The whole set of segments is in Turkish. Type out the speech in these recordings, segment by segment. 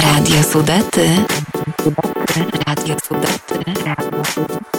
Radio Sudety. Radio Sudety. Radio Sudety.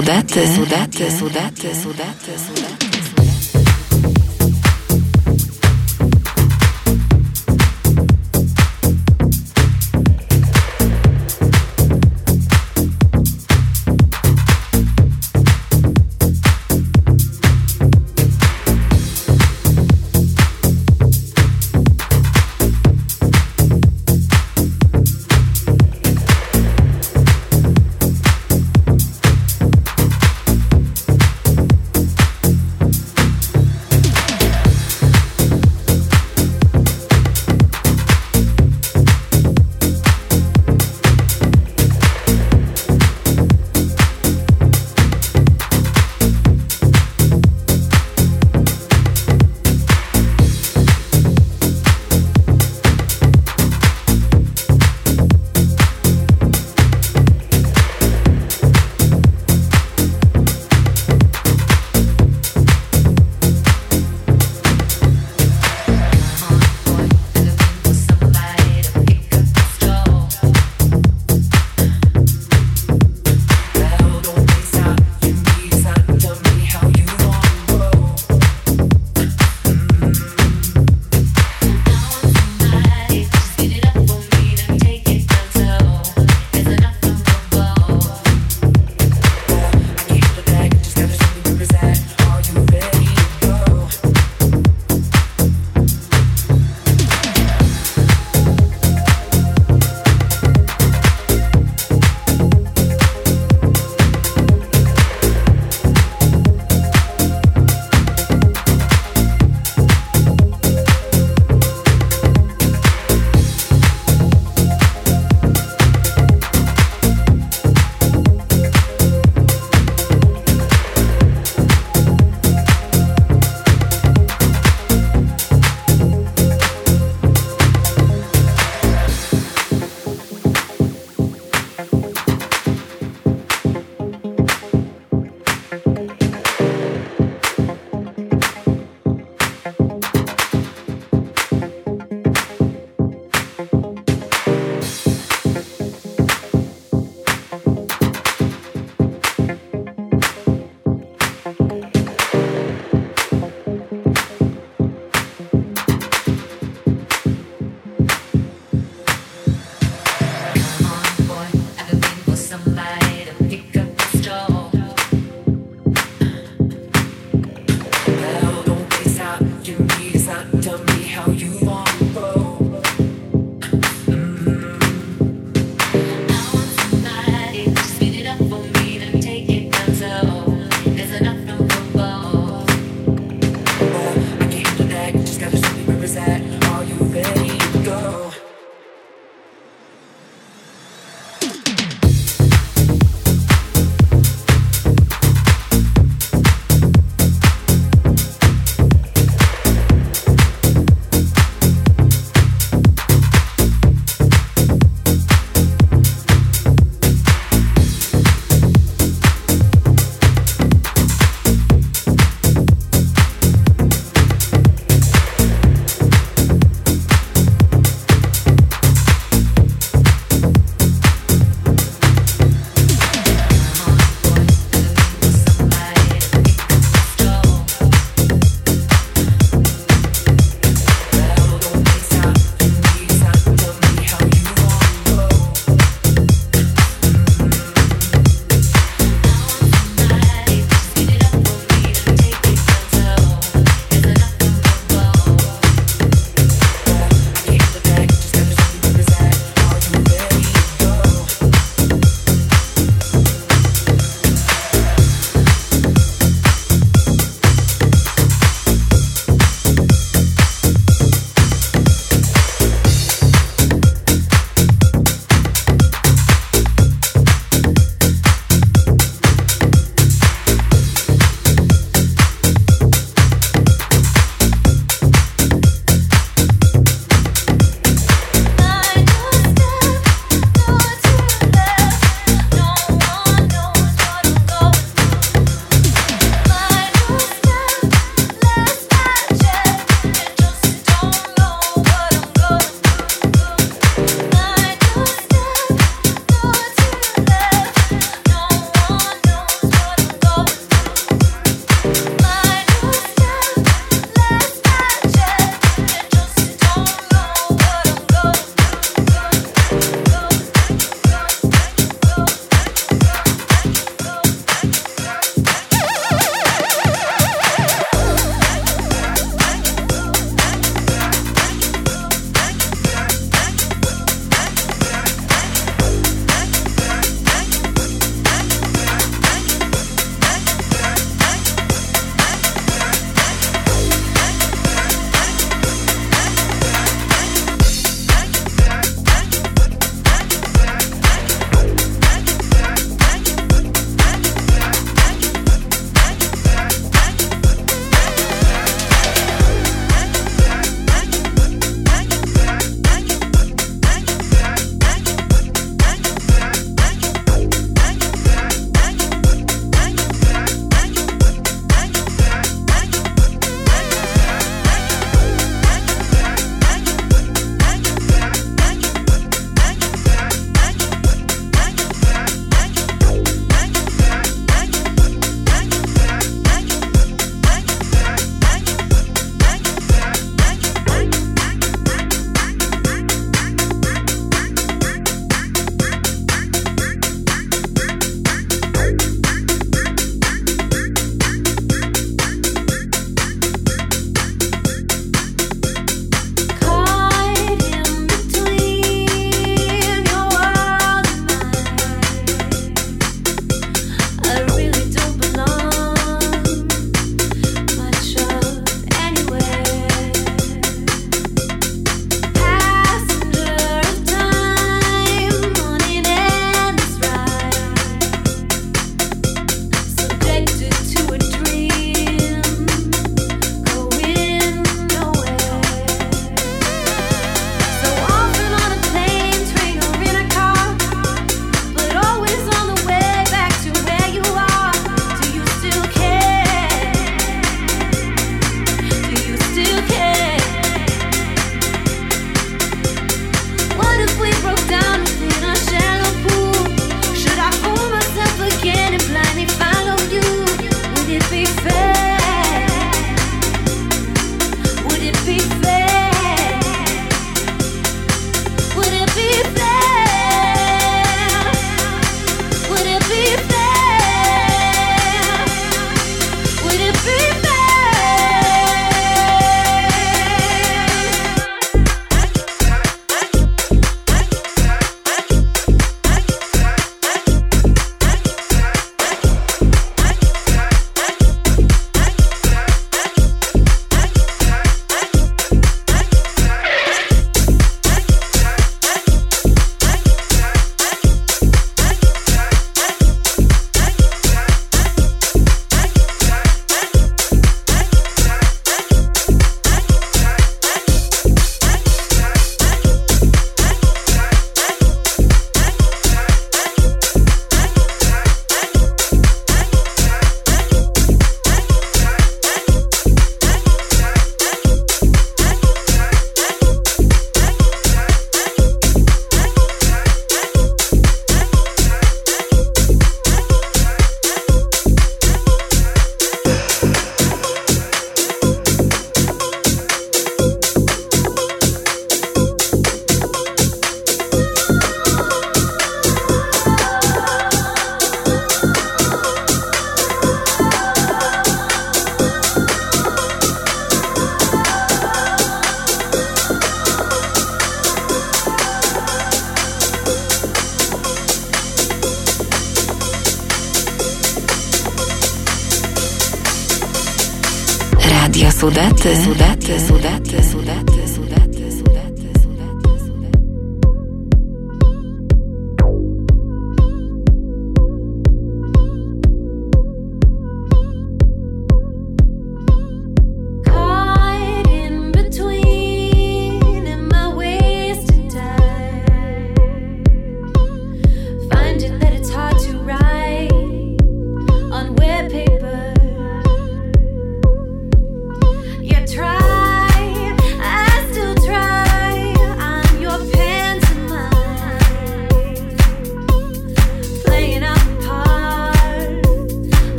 sudaty, sudaty, sudaty, sudaty, sudaty.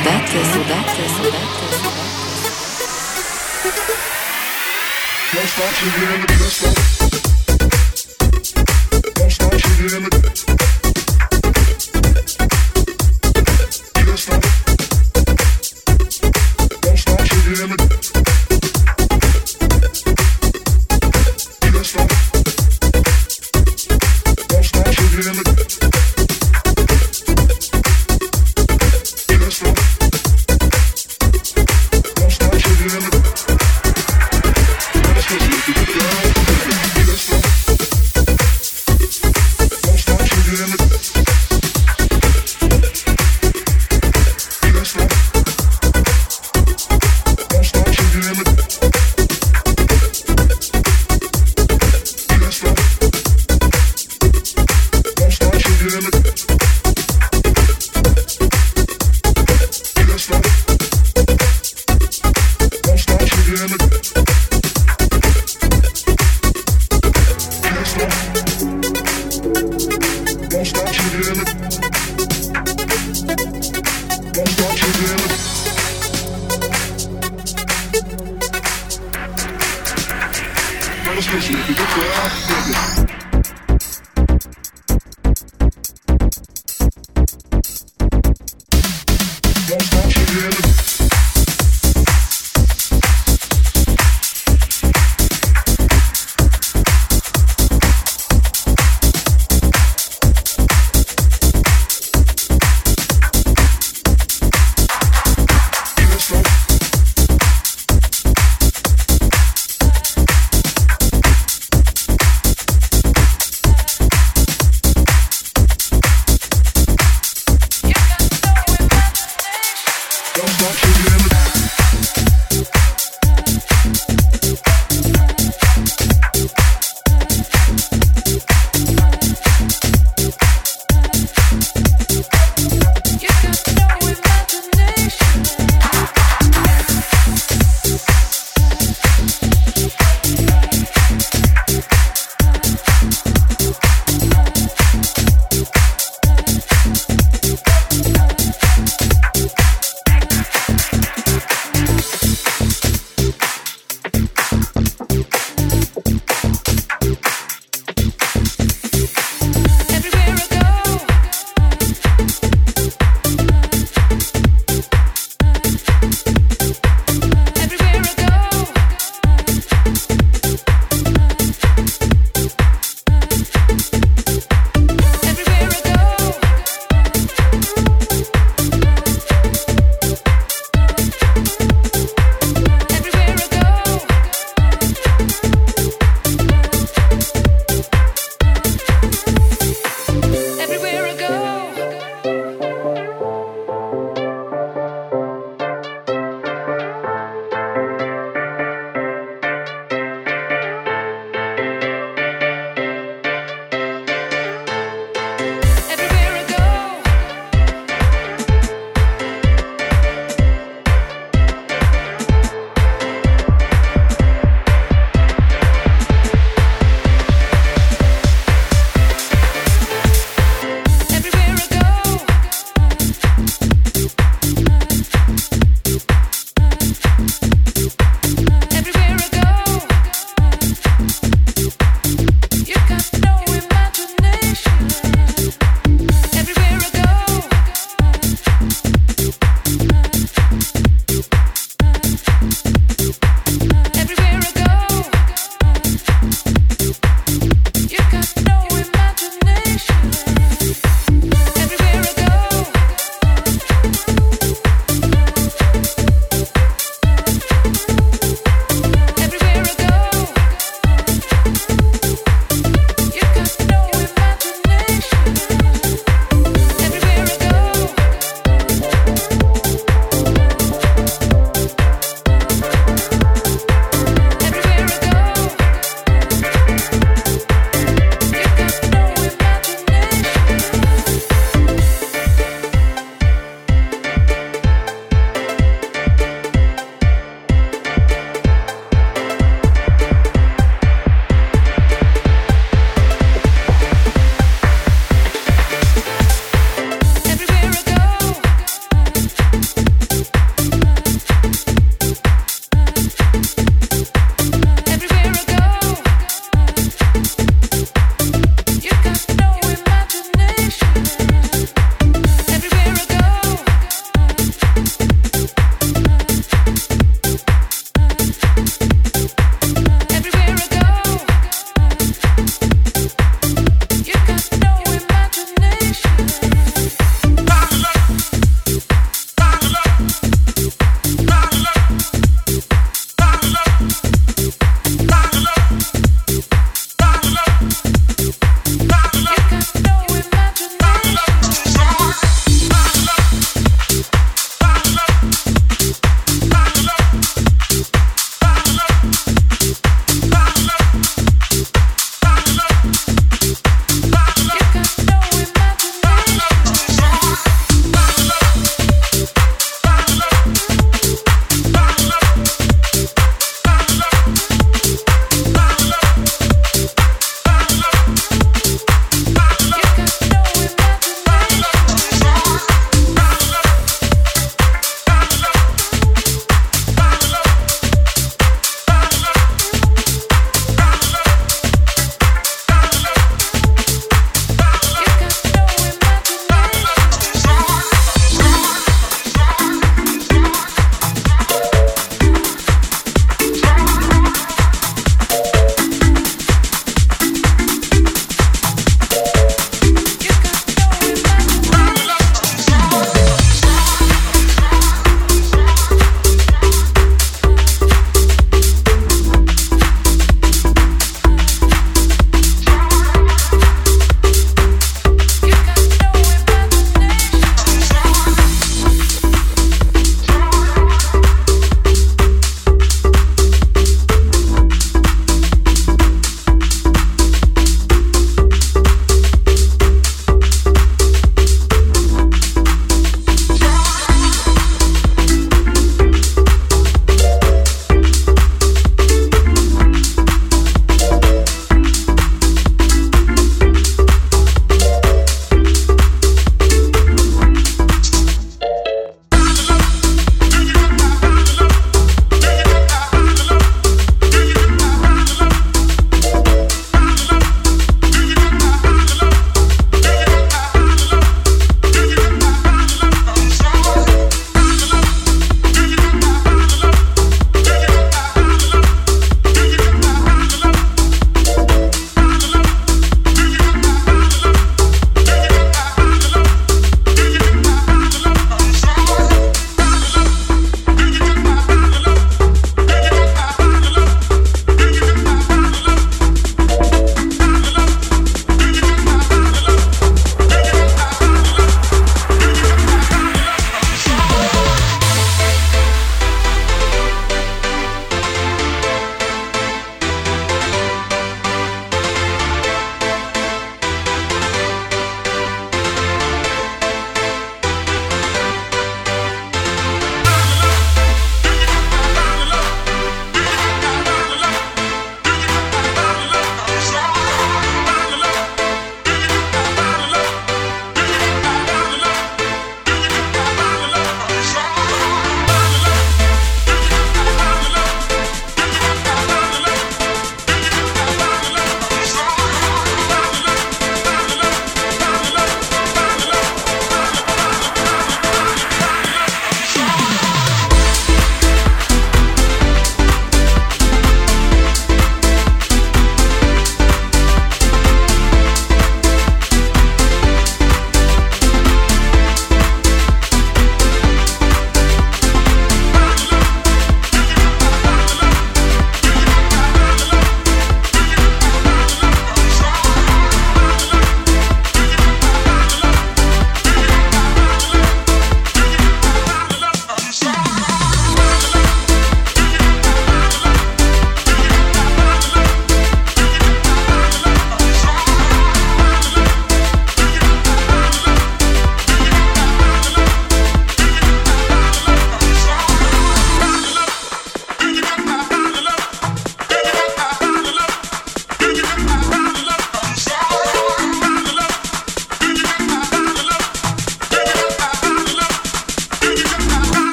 Sudate, Sudate, Sudate, Sudate. Don't stop, she get in the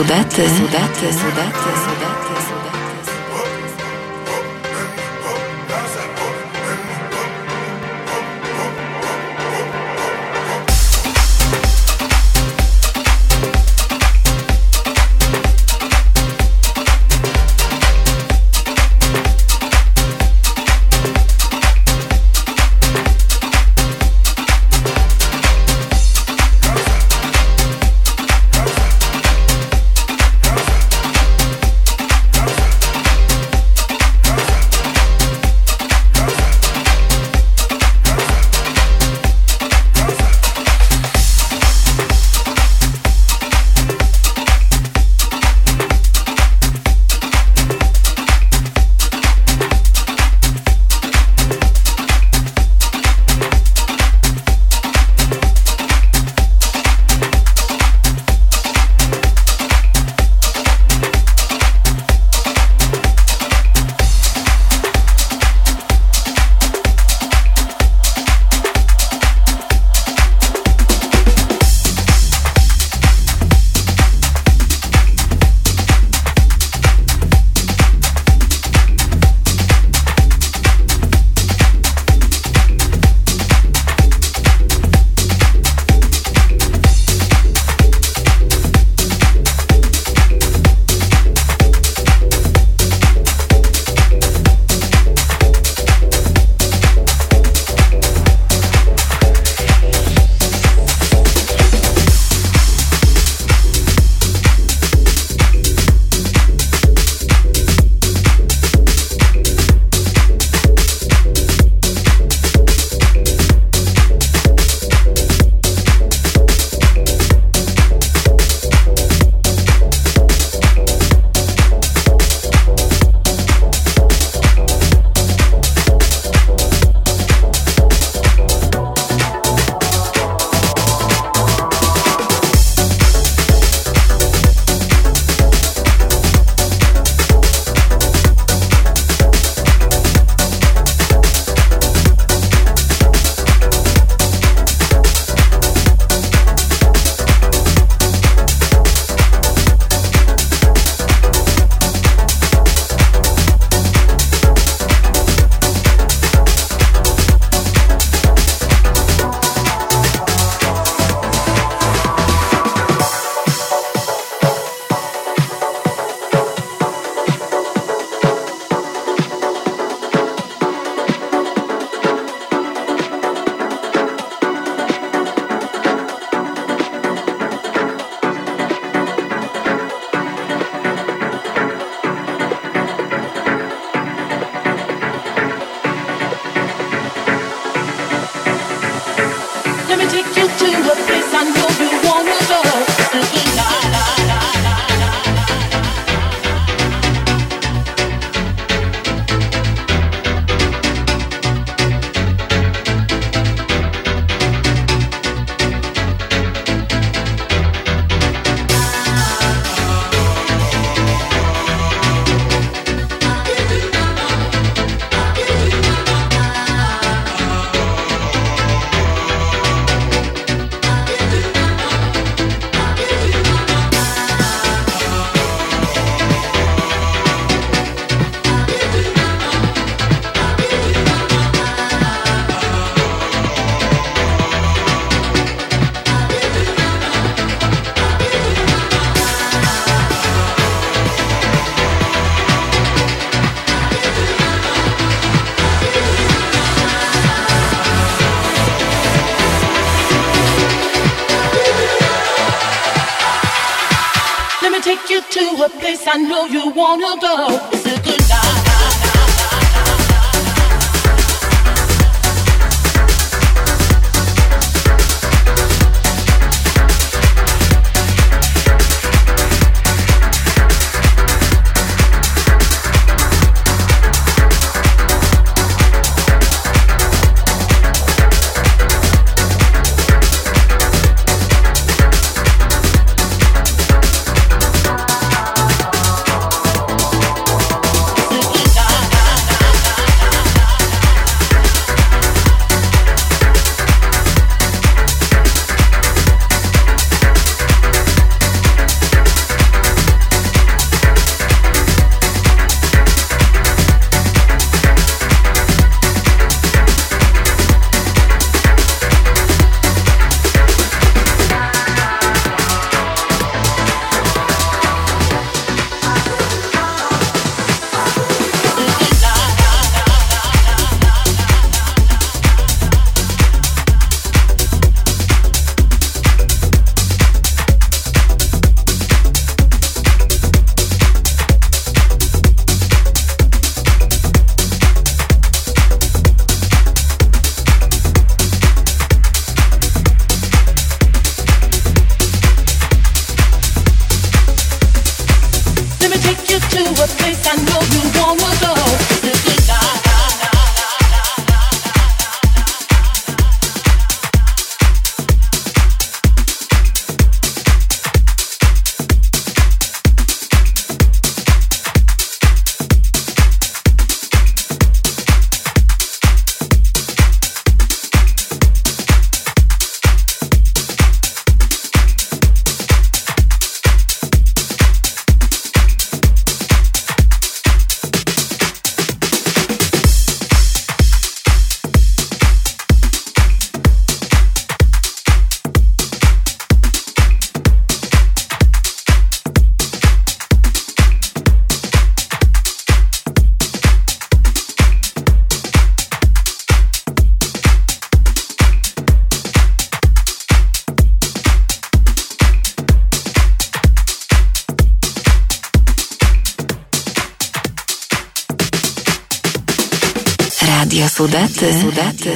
Sudety, Sudety, Sudety, Sudety.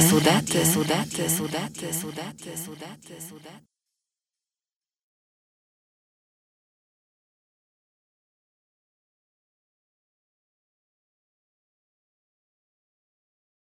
Sudate, Sudate.